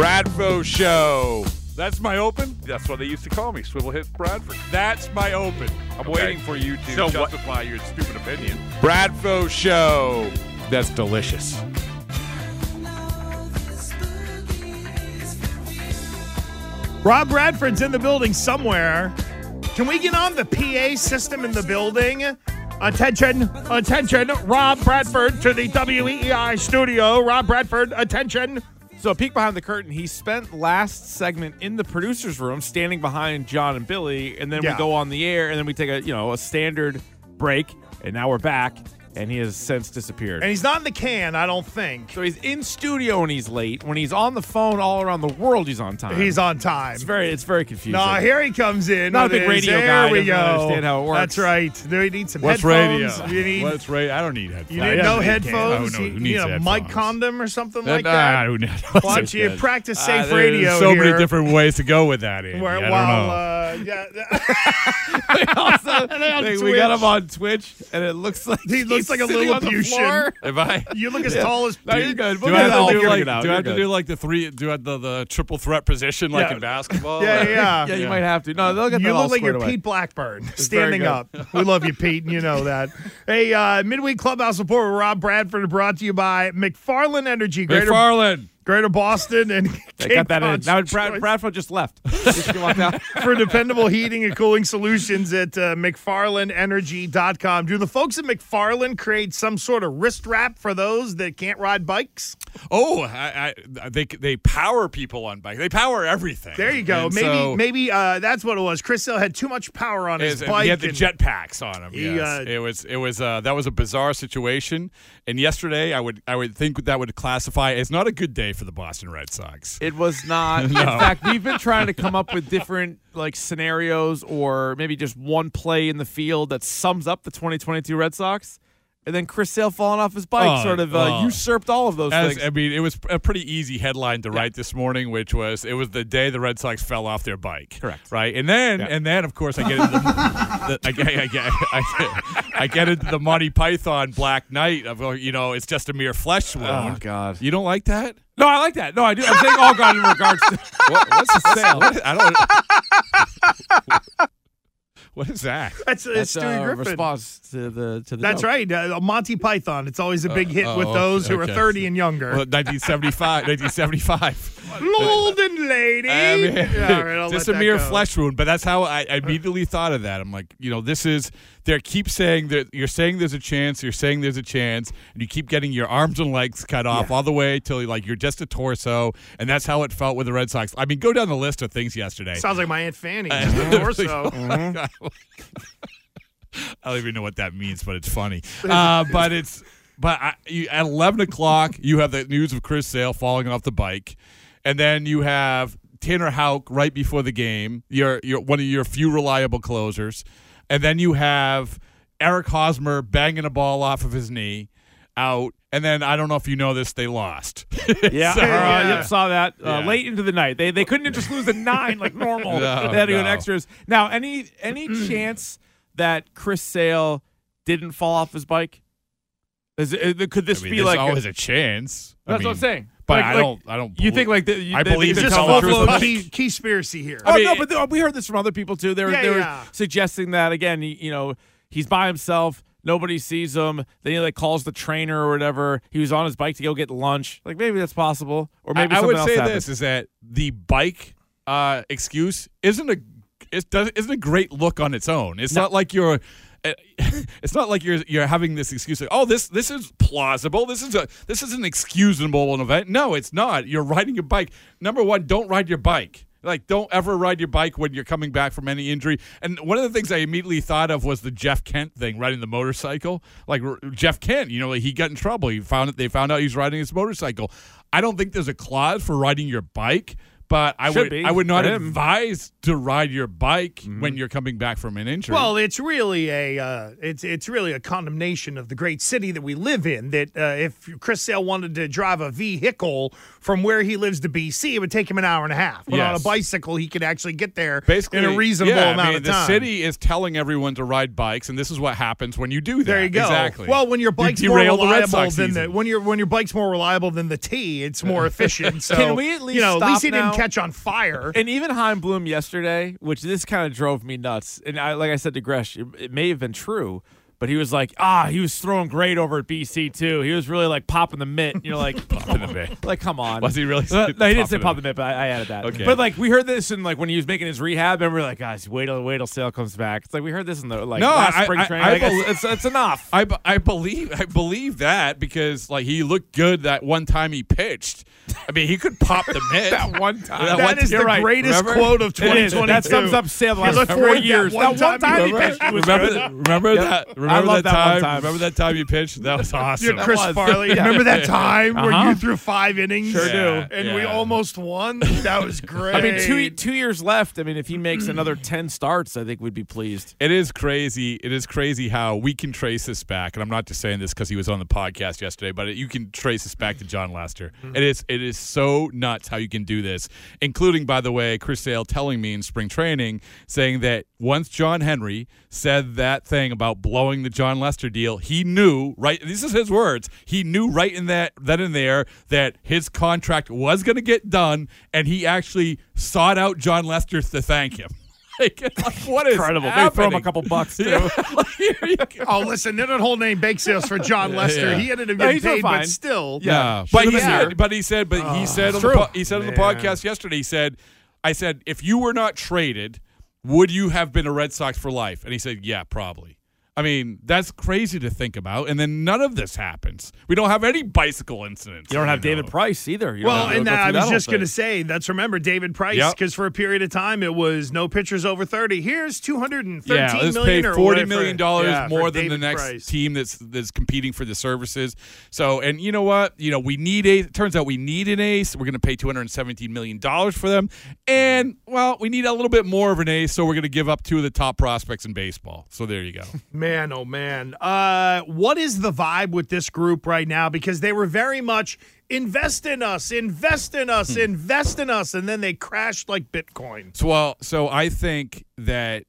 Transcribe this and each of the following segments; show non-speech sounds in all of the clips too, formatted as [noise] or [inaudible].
Bradfo Show. That's my open. That's what they used to call me, Swivel Hit Bradford. That's my open. I'm Okay. waiting for you to So what- justify your stupid opinion. Bradfo Show. That's delicious. Rob Bradford's in the building somewhere. Can we get on the PA system in the building? Attention, attention, Rob Bradford to the WEEI studio. Rob Bradford, attention. So, a peek behind the curtain, he spent last segment in the producer's room standing behind John and Billy, and then Yeah. we go on the air, and then we take a, you know, a standard break, and now we're back, and he has since disappeared. And he's not in the can, I don't think. so he's in studio and he's late. When he's on the phone all around the world, he's on time. He's on time. It's very, it's very confusing. No, here he comes in. Not a with big radio there guy, we go. understand how it works. That's right. Do we need some What's headphones? radio? You need, What's radio? I don't need headphones. you need don't no need headphones? Oh, no, you who need needs a mic condom or something Uh, like nah, that? who knows? Why don't you That's- practice Uh, safe there's radio So here? many different ways to go with that. [laughs] Andy. Where, I don't while, know. uh, yeah, [laughs] Also, on [laughs] they- we got him on Twitch, and it looks like He looks he's like a little Lilliputian. if I [laughs] you look as tall as No, you're good. do We'll I have to do like do I You're have to do like the three do I the, the triple threat position like Yeah. in basketball? Yeah, yeah. Yeah, you might have to. No, they'll get You that look like squared you're away. Pete Blackburn very standing up. We love you, Pete, and you know that. [laughs] Hey, uh, midweek clubhouse report with Rob Bradford brought to you by McFarland Energy, Greater, McFarland. Greater Boston, and [laughs] They Cape got that in. Now Brad, Bradford just left. [laughs] Just [laughs] for dependable heating and cooling solutions at uh, McFarlandEnergy.com. Do the folks at McFarland create some sort of wrist wrap for those that can't ride bikes? Oh, I, I, they they power people on bikes. They power everything. There you go. And maybe so maybe uh, that's what it was. Chris Hill had too much power on his bike. he had the and- jetpacks on him. He, yes. uh, it was it was uh, that was a bizarre situation. And yesterday, I would I would think that would classify as not a good day for the Boston Red Sox. It was not. [laughs] In fact, we've been trying to come up with different like scenarios or maybe just one play in the field that sums up the 2022 Red Sox. And then Chris Sale falling off his bike Oh, sort of uh, oh. usurped all of those As, things. I mean, it was a pretty easy headline to write this morning, which was it was the day the Red Sox fell off their bike. Correct. Right, and then Yeah. and then of course I get into the, the I, get, I, get, I, get, I get into the Monty Python Black Knight of oh, you know it's just a mere flesh wound. Oh, God. you don't like that? no, I like that. No, I do. I'm saying all gone in regards to [laughs] What, what's the Sale. [laughs] What, I don't. What is that? That's, uh, That's Stewie uh, Griffin. response to the to the. That's joke. right. Uh, Monty Python. It's always a big hit oh, with those who are 30 and younger. Well, 1975, 1975. Golden lady. I mean, Yeah, all right, I'll [laughs] just a mere go. flesh wound, but that's how I, I immediately thought of that. I'm like, you know, this is they keep saying that you're saying there's a chance, you're saying there's a chance, and you keep getting your arms and legs cut off all the way till like you're just a torso, and that's how it felt with the Red Sox. I mean, go down the list of things yesterday. Sounds like my Aunt Fanny. [laughs] Uh, Just a torso. [laughs] I don't even know what that means, but it's funny. Uh, but it's but I, you, at eleven o'clock, you have the news of Chris Sale falling off the bike, and then you have Tanner Houck right before the game. Your your one of your few reliable closers, and then you have Eric Hosmer banging a ball off of his knee out. And then I don't know if you know this, they lost. [laughs] Yeah, So- uh, Yeah. yep, saw that uh, Yeah. late into the night. They they couldn't just lose a nine like normal. [laughs] No, they had to go in extras. Now, any any [clears throat] chance that Chris Sale didn't fall off his bike? Is it, could this I mean, be there's like? always a chance. I that's what I'm saying. But Like- I like, don't. I don't. You think like the, I believe they in Just tell Colin the truth key, conspiracy here. Oh I mean, no, but there- we heard this from other people too. They were Yeah, they were yeah. suggesting that again. he- You know, he's by himself. Nobody sees him. Then he like calls the trainer or whatever. He was on his bike to go get lunch. Like maybe that's possible, or maybe I, I would else say happened. this is that the bike uh, excuse isn't a it does isn't a great look on its own. It's not like you're. Uh, [laughs] It's not like you're you're having this excuse like oh this this is plausible. This is a this is an excusable event. No it's not. You're riding your bike. Number one don't ride your bike. Like don't ever ride your bike when you're coming back from any injury. And one of the things I immediately thought of was the Jeff Kent thing riding the motorcycle. Like Jeff Kent you know like he got in trouble. He found it they found out he's riding his motorcycle. I don't think there's a clause for riding your bike but I Should would be I would not for advise to ride your bike when you're coming back from an injury. Well, it's really a uh, it's it's really a condemnation of the great city that we live in. That uh, if Chris Sale wanted to drive a vehicle from where he lives to BC, it would take him an hour and a half. But on a bicycle, he could actually get there basically in a reasonable yeah, amount I mean, of time. the city is telling everyone to ride bikes, and this is what happens when you do that. There you go. Exactly. Well, when your bike's more derail the Red reliable Sox than the when your when your bike's more reliable than the T, it's more [laughs] efficient. So Can we at least you know at least he now? didn't catch on fire. And even Chaim Bloom yesterday, which this kind of drove me nuts. And I, like I said to Gresh, it, it may have been true, but he was like, ah, he was throwing great over at BC too. He was really like popping the mitt. You know, like [laughs] Popping the mitt. [laughs] Like, come on. Was he really Uh, no, he didn't say popping pop the mitt, but I, I added that. Okay. But like we heard this in like when he was making his rehab, and we are like, guys, wait till wait till Sale comes back. It's like we heard this in the like No, last I- spring I- training. I Like, bel- it's, it's, it's enough. I, b- I believe I believe that because like he looked good that one time he pitched. I mean, he could pop the [laughs] mitt that one time. That that one- is the you're right. greast Remember? quote of It is. 2022. That sums up Sale the He last four that years. That one time he he Remember, pitched, was remember, that, remember I love that, that one time? time. Remember that time you pitched? That was [laughs] awesome. You're Chris was. Farley. Yeah. Remember that time where Uh-huh. you threw five innings? Sure do. And we almost won? That was great. [laughs] I mean, two two years left. I mean, if he makes another ten starts, I think we'd be pleased. It is crazy. It is crazy how we can trace this back, and I'm not just saying this because he was on the podcast yesterday, but it, you can trace this back to Jon Lester. It is it is so nuts how you can do this, including by the way, Chris Sale telling me in spring training saying that once John Henry said that thing about blowing the Jon Lester deal, he knew right. This is his words. He knew right in that then and there that his contract was going to get done, and he actually sought out Jon Lester to thank him. Like, [laughs] like, what is Incredible. They throw him a couple bucks [laughs] too. Yeah. [laughs] Like, here you go. Oh, listen, they're not holding name bake sales for Jon Lester. yeah. He ended up No, getting he's paid, but still. Yeah, Should've but he said, here. but he said, but he ah, said on the true. po- he said on the podcast yesterday. He said, "I said if you were not traded, would you have been a Red Sox for life?" And he said, "Yeah, probably." I mean, that's crazy to think about. And then none of this happens. We don't have any bicycle incidents. You don't have know. David Price either. You Well, and go I that was just going to say, let's remember David Price, Yep. because for a period of time it was no pitchers over 30. Here's 213 Yeah, let's million pay or forty whatever. million dollars Yeah, more than the next Price. team that's that's competing for the services. So, and you know what? You know, we need a. It turns out we need an ace. We're going to pay two hundred seventeen million dollars for them, and well, we need a little bit more of an ace. So we're going to give up two of the top prospects in baseball. So there you go. [laughs] Man, oh man. Uh, what is the vibe with this group right now? Because they were very much invest in us, invest in us, Hmm. invest in us, and then they crashed like Bitcoin. So, well, so I think that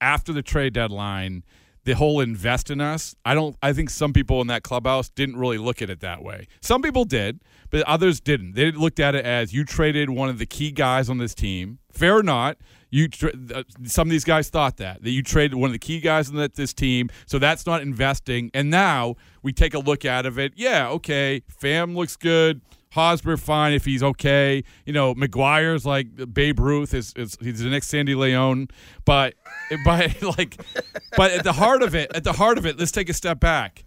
after the trade deadline, the whole invest in us, I don't I think some people in that clubhouse didn't really look at it that way. Some people did, but others didn't. They looked at it as you traded one of the key guys on this team. Fair or not, you tra- uh, some of these guys thought that that you traded one of the key guys on that, this team, so that's not investing. And now we take a look out of it. Yeah, okay, Pham looks good. Hosmer fine if he's okay. You know, McGuire's like Babe Ruth is, is he's the next Sandy Leon, but but [laughs] like but at the heart of it, at the heart of it, let's take a step back.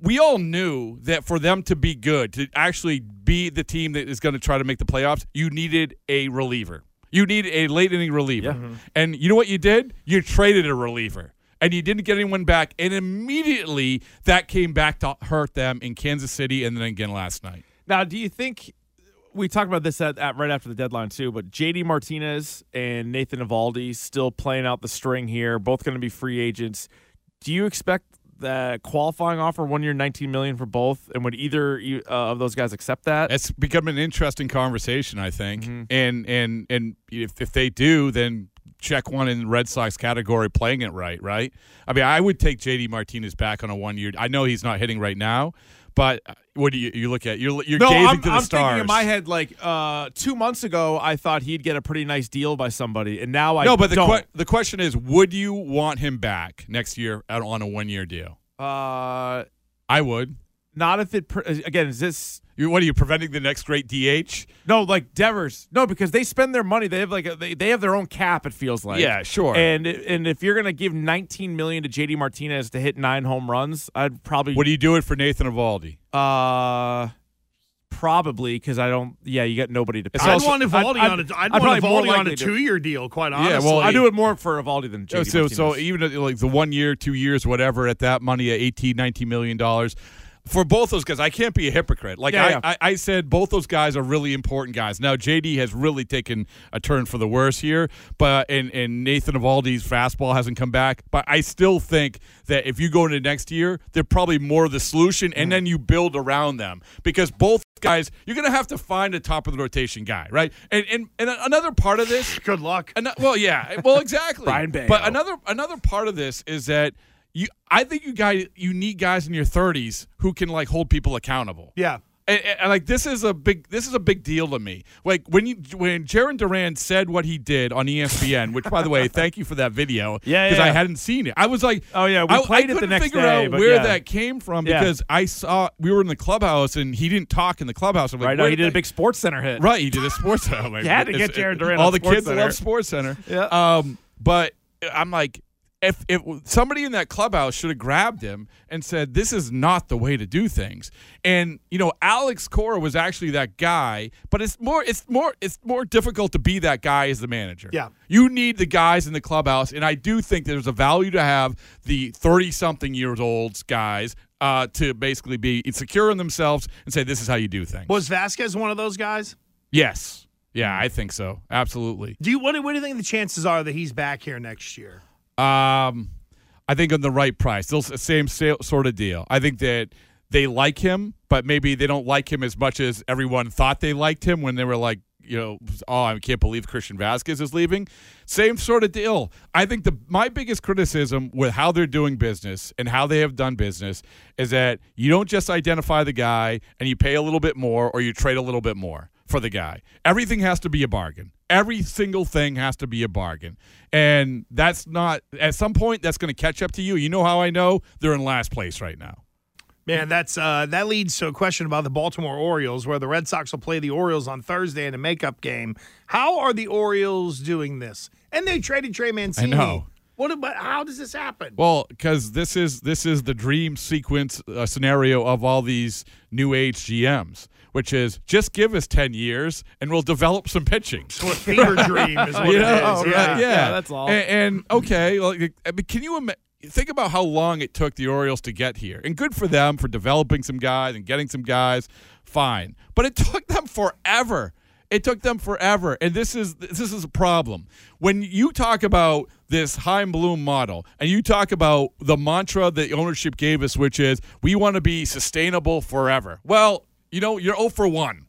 We all knew that for them to be good, to actually be the team that is going to try to make the playoffs, you needed a reliever. You need a late inning reliever. Yeah. Mm-hmm. And you know what you did? You traded a reliever. And you didn't get anyone back. And immediately that came back to hurt them in Kansas City and then again last night. Now, do you think we talked about this at, at right after the deadline too? But JD Martinez and Nathan Eovaldi still playing out the string here, both going to be free agents. do you expect the qualifying offer one year, nineteen million for both, and would either uh, of those guys accept that? It's become an interesting conversation, I think. Mm-hmm. And and and if if they do, then check one in the Red Sox category, playing it right, right? I mean, I would take JD Martinez back on a one year. I know he's not hitting right now, but uh, what do you you look at? You're you're no, gazing I'm, to the I'm stars. thinking in my head like uh, two months ago, I thought he'd get a pretty nice deal by somebody, and now I no, but the que- the question is, would you want him back next year on a one year deal? uh, I would. Not if it again is this what are you preventing the next great DH? No, like Devers. No, because they spend their money. They have like a, they, they have their own cap. It feels like. Yeah, sure. And and if you're gonna give 19 million to JD Martinez to hit nine home runs, I'd probably Would you do it for Nathan Eovaldi? uh probably because I don't. Yeah, you got nobody to. It's pay. I'd also- want Eovaldi I'd- on a, I'd, I'd want probably Eovaldi on a two-year deal. Quite honestly, Yeah, honestly. well, I do it more for Eovaldi than JD so, Martinez. so even like the one year, two years, whatever, at that money, at 18, 19 million dollars. For both those guys, I can't be a hypocrite. Like Yeah, I, yeah. I, I said, both those guys are really important guys. Now JD has really taken a turn for the worse here, but and and Nathan Eovaldi's fastball hasn't come back. But I still think that if you go into next year, they're probably more of the solution, and mm-hmm. then you build around them because both guys, you're gonna have to find a top of the rotation guy, right? And and and another part of this, [sighs] Good luck. ano- well, yeah, well, exactly. [laughs] Brayan Bello. But another another part of this is that you, I think you guys, you need guys in your 30s who can like hold people accountable. Yeah. And, and- and, like this is a big this is a big deal to me. Like when you when Jarren Duran said what he did on ESPN, which by the way, [laughs] thank you for that video. Yeah, because yeah. I hadn't seen it. I was like, Oh, yeah, we played I it the next figure day, out where yeah. that came from Yeah. because I saw we were in the clubhouse and he didn't talk in the clubhouse. I'm like, right now where he did a big Sports Center hit. Right, he did a sports [laughs] center. Like, You had to get Jarren Duran All the Sports kids Center. love Sports Center. Yeah. Um, but I'm like, if if somebody in that clubhouse should have grabbed him and said, "This is not the way to do things," and you know, Alex Cora was actually that guy, but it's more it's more it's more difficult to be that guy as the manager. Yeah. You need the guys in the clubhouse, and I do think there's a value to have the 30 something years olds guys uh, to basically be secure in themselves and say, "This is how you do things." Was Vasquez one of those guys? Yes. Yeah, I think so. Absolutely. Do you what do you think the chances are that he's back here next year? Um, I think on the right price. S- same sa- sort of deal. I think that they like him, but maybe they don't like him as much as everyone thought they liked him when they were like, you know, oh, I can't believe Christian Vasquez is leaving. Same sort of deal. I think the my biggest criticism with how they're doing business and how they have done business is that you don't just identify the guy and you pay a little bit more or you trade a little bit more for the guy. Everything has to be a bargain. Every single thing has to be a bargain. And that's not at some point that's going to catch up to you. You know how I know? They're in last place right now. Man, that's uh, that leads to a question about the Baltimore Orioles, where the Red Sox will play the Orioles on Thursday in a makeup game. How are the Orioles doing this? And they traded Trey Mancini. I know. What about how does this happen? Well, because this is this is the dream sequence uh, scenario of all these new age GMs, which is just give us ten years and we'll develop some pitching. So a fever dream is what [laughs] You it know? is. Oh, right, Yeah. yeah. that's all. And, and okay, like, can you ima- think about how long it took the Orioles to get here? And good for them for developing some guys and getting some guys. Fine, but it [laughs] took them forever. It took them forever, and this is this is a problem. When you talk about this Chaim Bloom model, and you talk about the mantra that ownership gave us, which is we want to be sustainable forever. Well, you know, you're 0 for one,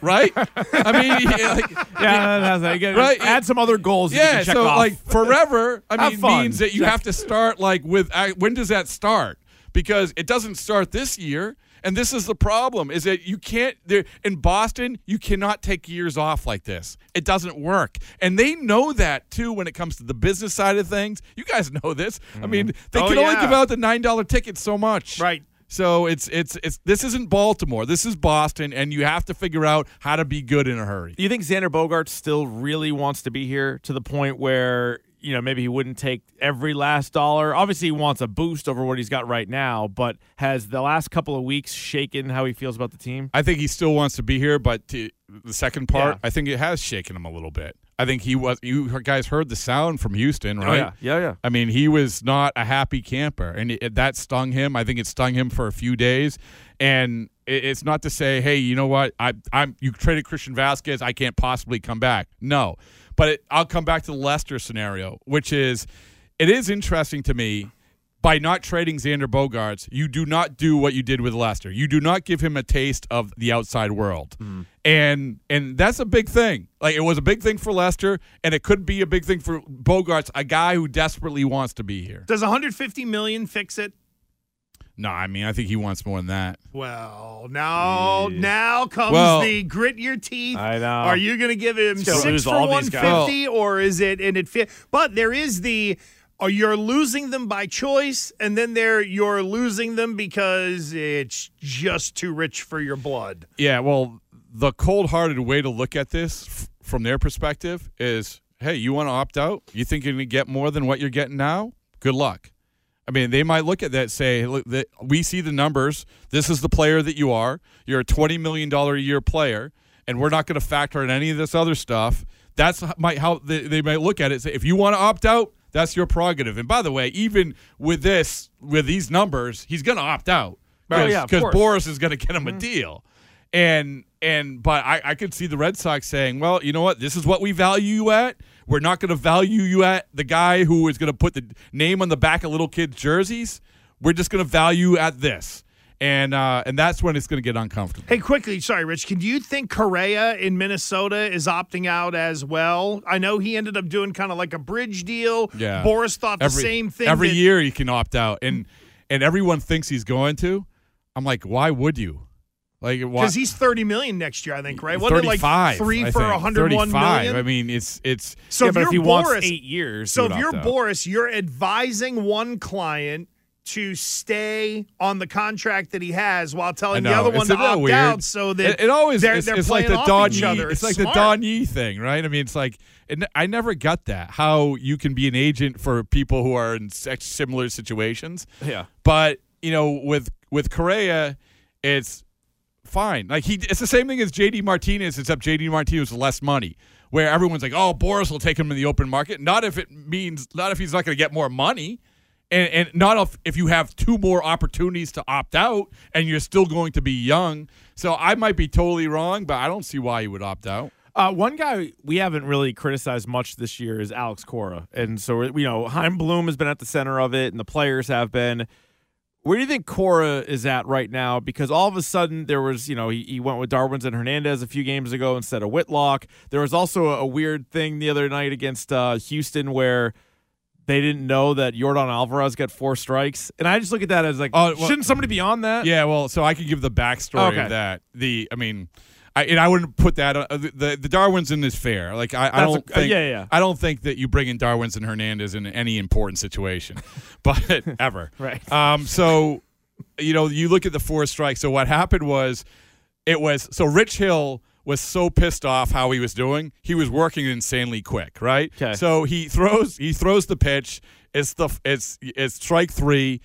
right? [laughs] I mean, yeah, like, Yeah, that has that. Right. Add some other goals. you yeah, can check so off. like forever, I mean, means that you have to start like with uh, when does that start? Because it doesn't start this year, and this is the problem: is that you can't. There in Boston, you cannot take years off like this. It doesn't work, and they know that too. When it comes to the business side of things, you guys know this. I mean, they Oh, can only yeah. give out the nine dollar tickets so much, Right. So it's it's it's this isn't Baltimore. This is Boston, and you have to figure out how to be good in a hurry. Do you think Xander Bogaerts still really wants to be here to the point where you know maybe he wouldn't take every last dollar? Obviously, he wants a boost over what he's got right now, but has the last couple of weeks shaken how he feels about the team? I think he still wants to be here, but to the second part, Yeah. I think it has shaken him a little bit. I think he was. You guys heard the sound from Houston, oh, right? Oh, yeah, yeah, yeah. I mean, he was not a happy camper, and it, that stung him. I think it stung him for a few days, and it, it's not to say, hey, you know what? I, I'm you traded Christian Vasquez. I can't possibly come back. No, but it, I'll come back to the Lester scenario, which is, it is interesting to me by not trading Xander Bogaerts, you do not do what you did with Lester. You do not give him a taste of the outside world. Mm. And and that's a big thing. Like it was a big thing for Lester and it could be a big thing for Bogaerts, a guy who desperately wants to be here. Does 150 million fix it? No, I mean, I think he wants more than that. Well, now now comes Well- the grit your teeth. I know. Are you going to give him six for all these 150, or is it and it fit? But there is the. Or you're losing them by choice, and then there you're losing them because it's just too rich for your blood. Yeah, well, the cold-hearted way to look at this f- from their perspective is, hey, you want to opt out? You think you're going to get more than what you're getting now? Good luck. I mean, they might look at that say, look, that we see the numbers. This is the player that you are. You're a $20 million a year player, and we're not going to factor in any of this other stuff. That's might how they, they might look at it. Say, if you want to opt out, that's your prerogative. And by the way, even with this, with these numbers, he's going to opt out Oh, yeah, because. Boras is going to get him a mm-hmm. deal. And and but I, I could see the Red Sox saying, well, you know what? This is what we value you at. We're not going to value you at the guy who is going to put the name on the back of little kids' jerseys. We're just going to value at this, and uh, and that's when it's going to get uncomfortable. Hey, quickly, sorry, Rich. Can you think Correa in Minnesota is opting out as well? I know he ended up doing kind of like a bridge deal. Yeah, Boras thought the same thing. Every that- year you can opt out, and and everyone thinks he's going to. I'm like, why would you? Like, why? because he's thirty million next year, I think. Right? Wasn't it like three I for one hundred one 35. million? I mean, it's it's So yeah, if if he Boras, wants eight years, so if you're out. Boras, you're advising one client to stay on the contract that he has while telling the know. other one It's to a opt weird. out, so that it, it always they're, it's, they're it's like the off Don Yee, other. It's like smart. the Don Yee thing, right? I mean, it's like and I never got that how you can be an agent for people who are in such similar situations. Yeah. But you know, with with Correa, it's fine. Like he, it's the same thing as JD Martinez, except JD Martinez with less money. Where everyone's like, "Oh, Boras will take him in the open market." Not if it means, not if he's not going to get more money, and and not if if you have two more opportunities to opt out and you're still going to be young. So I might be totally wrong, but I don't see why you would opt out. Uh, one guy we haven't really criticized much this year is Alex Cora, and so you know Chaim Bloom has been at the center of it, and the players have been. Where do you think Cora is at right now? Because all of a sudden there was, you know, he, he went with Darwinzon Hernandez a few games ago instead of Whitlock. There was also a, a weird thing the other night against uh, Houston where they didn't know that Yordan Alvarez got four strikes, and I just look at that as like, Oh, well- shouldn't somebody be on that? Yeah, well, so I could give the backstory Okay. of that. The, I mean, I, and I wouldn't put that. Uh, the the Darwinzon is fair. Like I, I don't a- think. yeah, yeah. I don't think that you bring in Darwinzon and Hernandez in any important situation, [laughs] but [laughs] ever. Right. Um. So, you know, you look at the four strikes. So what happened was, it was so Rich Hill was so pissed off how he was doing. He was working insanely quick, right? 'Kay. So he throws he throws the pitch. It's the it's it's strike three,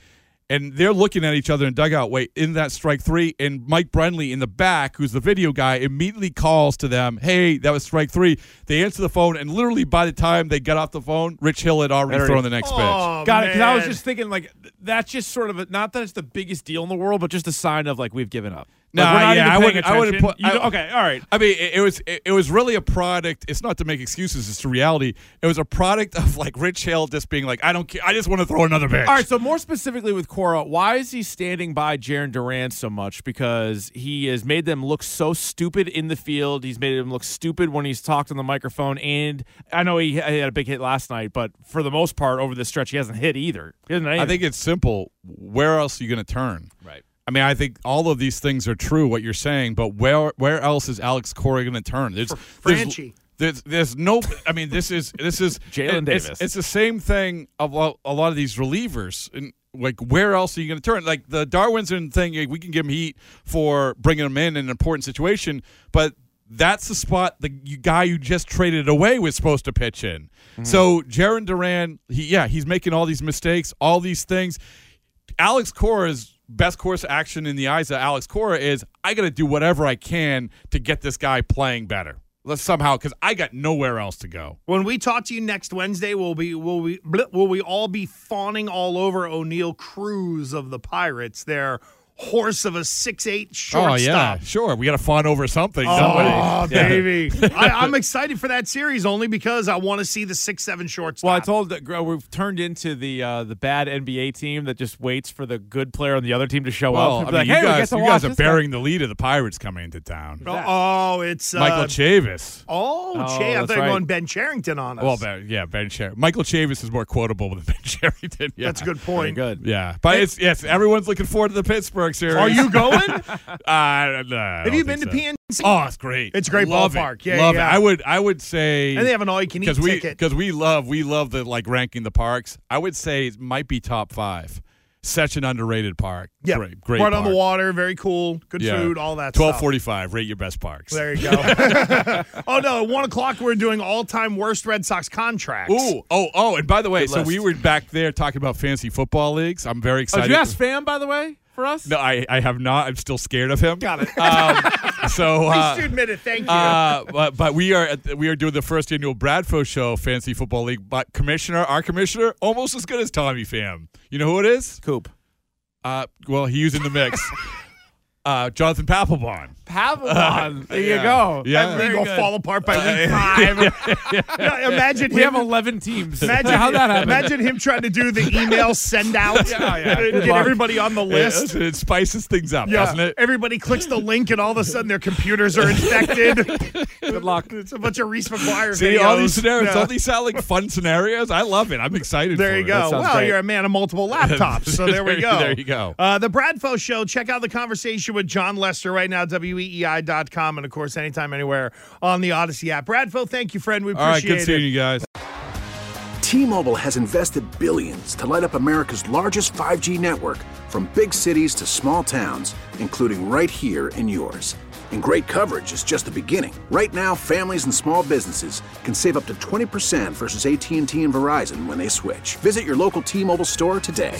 and they're looking at each other in dugout. Wait, in that strike three, and Mike Brenly in the back, who's the video guy, immediately calls to them, "Hey, that was strike three. They answer the phone, and literally by the time they get off the phone, Rich Hill had already Already- thrown the next pitch. Oh, Got it. Because I was just thinking, like, that's just sort of a, not that it's the biggest deal in the world, but just a sign of like we've given up. Like, we're not yeah, I wouldn't- I wouldn't put- I- okay, all right. I mean, it, it was it, it was really a product. It's not to make excuses; it's to reality. It was a product of like Rich Hill just being like, "I don't care. I just want to throw another pitch." All right, so more specifically with Cora, why is he standing by Jarren Duran so much? Because he has made them look so stupid in the field. He's made them look stupid when he's talked on the microphone. And I know he, he had a big hit last night, but for the most part, over this stretch, he hasn't hit either. He hasn't I think it's simple. Where else are you going to turn? Right. I mean, I think all of these things are true. What you're saying, but where where else is Alex Cora going to turn? There's, there's Franchy. There's, there's no. I mean, this is this is [laughs] Jaylin it's- Davis. It's, the same thing of a a lot of these relievers. And like, where else are you going to turn? Like the Darwinzon thing, like, we can give him heat for bringing him in in an important situation, but that's the spot the guy you just traded away was supposed to pitch in. Mm-hmm. So Jarren Duran, he yeah, he's making all these mistakes, all these things. Alex Cora's best course action in the eyes of Alex Cora is I got to do whatever I can to get this guy playing better. Let's somehow because I got nowhere else to go. When we talk to you next Wednesday, will be will we will we all be fawning all over Oneil Cruz of the Pirates, their horse of a six eight shortstop. Oh yeah, sure. We got to fawn over something. don't Oh. Yeah. baby. [laughs] I, I'm excited for that series only because I want to see the six seven shortstop. Well, I told that Gro- we've turned into the uh, the bad NBA team that just waits for the good player on the other team to show Well, up. I And mean, like, you hey, we guys, get you guys are this guy." bearing the lead of the Pirates coming into town. Oh, it's uh, Michael Chavis. Oh, Oh, Che, I that's thought you were right. going Ben Cherington on us. Well, ben, yeah, Ben Sher- Michael Chavis is more quotable than Ben [laughs] Cherington. Yeah. that's a good Very point. good. Yeah, but it's yes, everyone's looking forward to the Pittsburgh series. Are you going? [laughs] Uh, no, Have you been to so. PNC? Oh, it's great. It's a great Love it. ballpark. Yeah, love yeah. it. I would, I would say, and they have an all you can eat we ticket. because we love we love the like ranking the parks. I would say it might be top five. Such an underrated park. Yeah, great, great. Right on the water, very cool, good Yeah. food, all that. Twelve stuff. forty-five. Rate your best parks. There you go. [laughs] [laughs] oh no, at one o'clock we're doing all-time worst Red Sox contracts. Ooh, oh, oh, and by the way, Good so we were back there talking about fantasy football leagues. I'm very Oh, excited. did you ask Pham, by the way, for us? No, I, I have not. I'm still scared of him. Got it. Um, so, [laughs] Please uh, to admit it. Thank you. uh, but, but we are at, we are doing the first annual Bradfo Show Fantasy Football League. But commissioner, our commissioner, almost as good as Tommy Pham. You know who it is? Coop. Uh, well, he's in the mix. [laughs] uh, Jonathan Papelbon. Pavlon. [laughs] there you Yeah. go. Yeah. that very league will good. fall apart by week [laughs] five. Yeah, imagine We him. have 11 teams. Imagine, How'd that happen? imagine him trying to do the email send out [laughs] Yeah, yeah. and Good get everybody on the list. it spices things up, doesn't it? everybody clicks the link and all of a sudden their computers are infected. Good luck. It's a bunch of Reese McGuire See, videos. all these scenarios, don't these sound like fun scenarios? I love it. I'm excited There you it. go. Well, great. you're a man of multiple laptops, so there we go. there you go. Uh, the Bradfo Show. Check out the conversation with Jon Lester right now, weei.com, and of course, anytime, anywhere on the Odyssey app. Bradfo, thank you, friend. We appreciate it. All right, appreciate good seeing you guys. T-Mobile has invested billions to light up America's largest 5G network from big cities to small towns, including right here in yours. And great coverage is just the beginning. Right now, families and small businesses can save up to 20% versus AT&T and Verizon when they switch. Visit your local T-Mobile store today.